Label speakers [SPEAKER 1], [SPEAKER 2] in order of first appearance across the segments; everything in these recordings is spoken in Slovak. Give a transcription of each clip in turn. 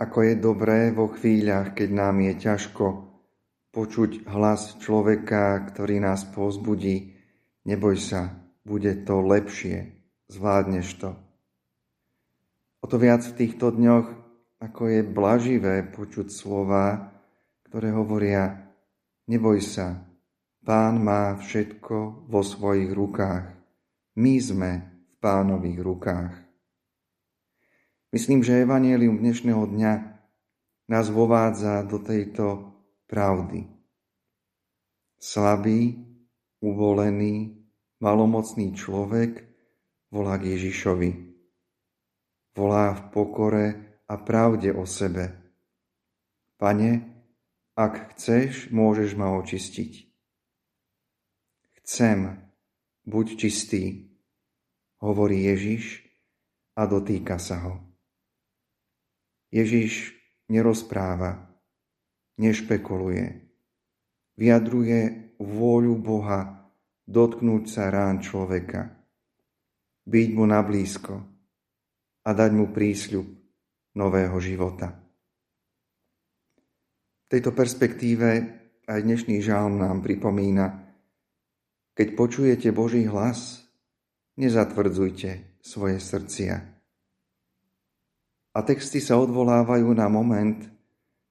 [SPEAKER 1] ako je dobré vo chvíľach, keď nám je ťažko počuť hlas človeka, ktorý nás pozbudí. Neboj sa, bude to lepšie, zvládneš to. O to viac v týchto dňoch, ako je blaživé počuť slova, ktoré hovoria, neboj sa, pán má všetko vo svojich rukách. My sme v pánových rukách. Myslím, že Evangelium dnešného dňa nás vovádza do tejto pravdy. Slabý, uvolený, malomocný človek volá k Ježišovi. Volá v pokore a pravde o sebe. Pane, ak chceš, môžeš ma očistiť. Chcem, buď čistý, hovorí Ježiš a dotýka sa ho. Ježiš nerozpráva, nešpekuluje, vyjadruje vôľu Boha dotknúť sa rán človeka, byť mu nablízko a dať mu prísľub nového života. V tejto perspektíve aj dnešný žalm nám pripomína, keď počujete Boží hlas, nezatvrdzujte svoje srdcia. A texty sa odvolávajú na moment,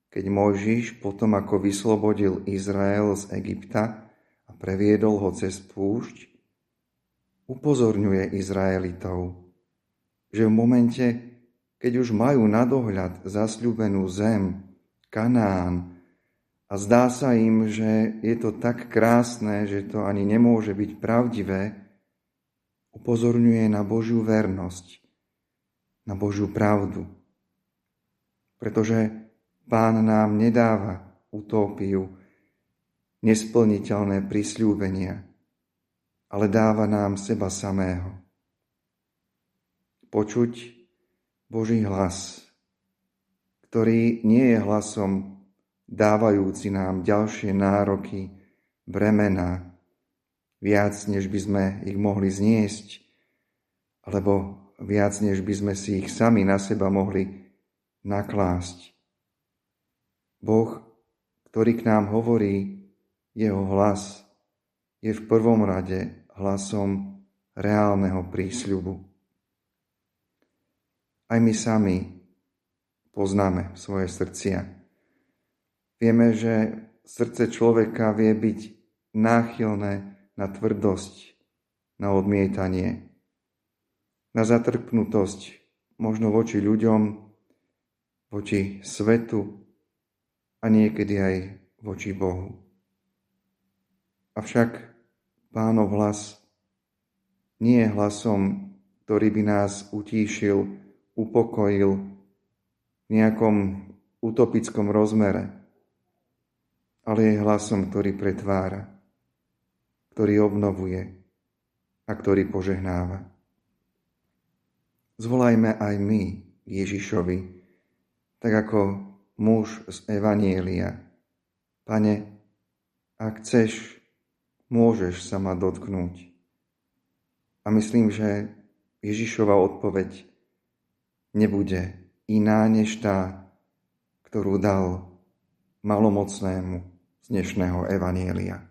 [SPEAKER 1] keď Mojžiš, potom ako vyslobodil Izrael z Egypta, a previedol ho cez púšť, upozorňuje Izraelitov, že v momente, keď už majú na dohľad zasľúbenú zem, Kanán, a zdá sa im, že je to tak krásne, že to ani nemôže byť pravdivé, upozorňuje na Božiu vernosť, na Božiu pravdu. Pretože Pán nám nedáva utópiu, nesplniteľné prisľúbenia, ale dáva nám seba samého. Počuť Boží hlas, ktorý nie je hlasom dávajúci nám ďalšie nároky, bremena, viac, než by sme ich mohli zniesť, alebo viac, než by sme si ich sami na seba mohli naklásť. Boh, ktorý k nám hovorí, jeho hlas je v prvom rade hlasom reálneho prísľubu. Aj my sami poznáme svoje srdcia. Vieme, že srdce človeka vie byť náchylné na tvrdosť, na odmietanie, na zatrpnutosť, možno voči ľuďom, voči svetu a niekedy aj voči Bohu. Avšak pánov hlas nie je hlasom, ktorý by nás utíšil, upokojil v nejakom utopickom rozmere, ale je hlasom, ktorý pretvára, ktorý obnovuje a ktorý požehnáva. Zvolajme aj my Ježišovi, tak ako muž z Evanielia. Pane, ak chceš, môžeš sa ma dotknúť. A myslím, že Ježišova odpoveď nebude iná než tá, ktorú dal malomocnému z dnešného Evanielia.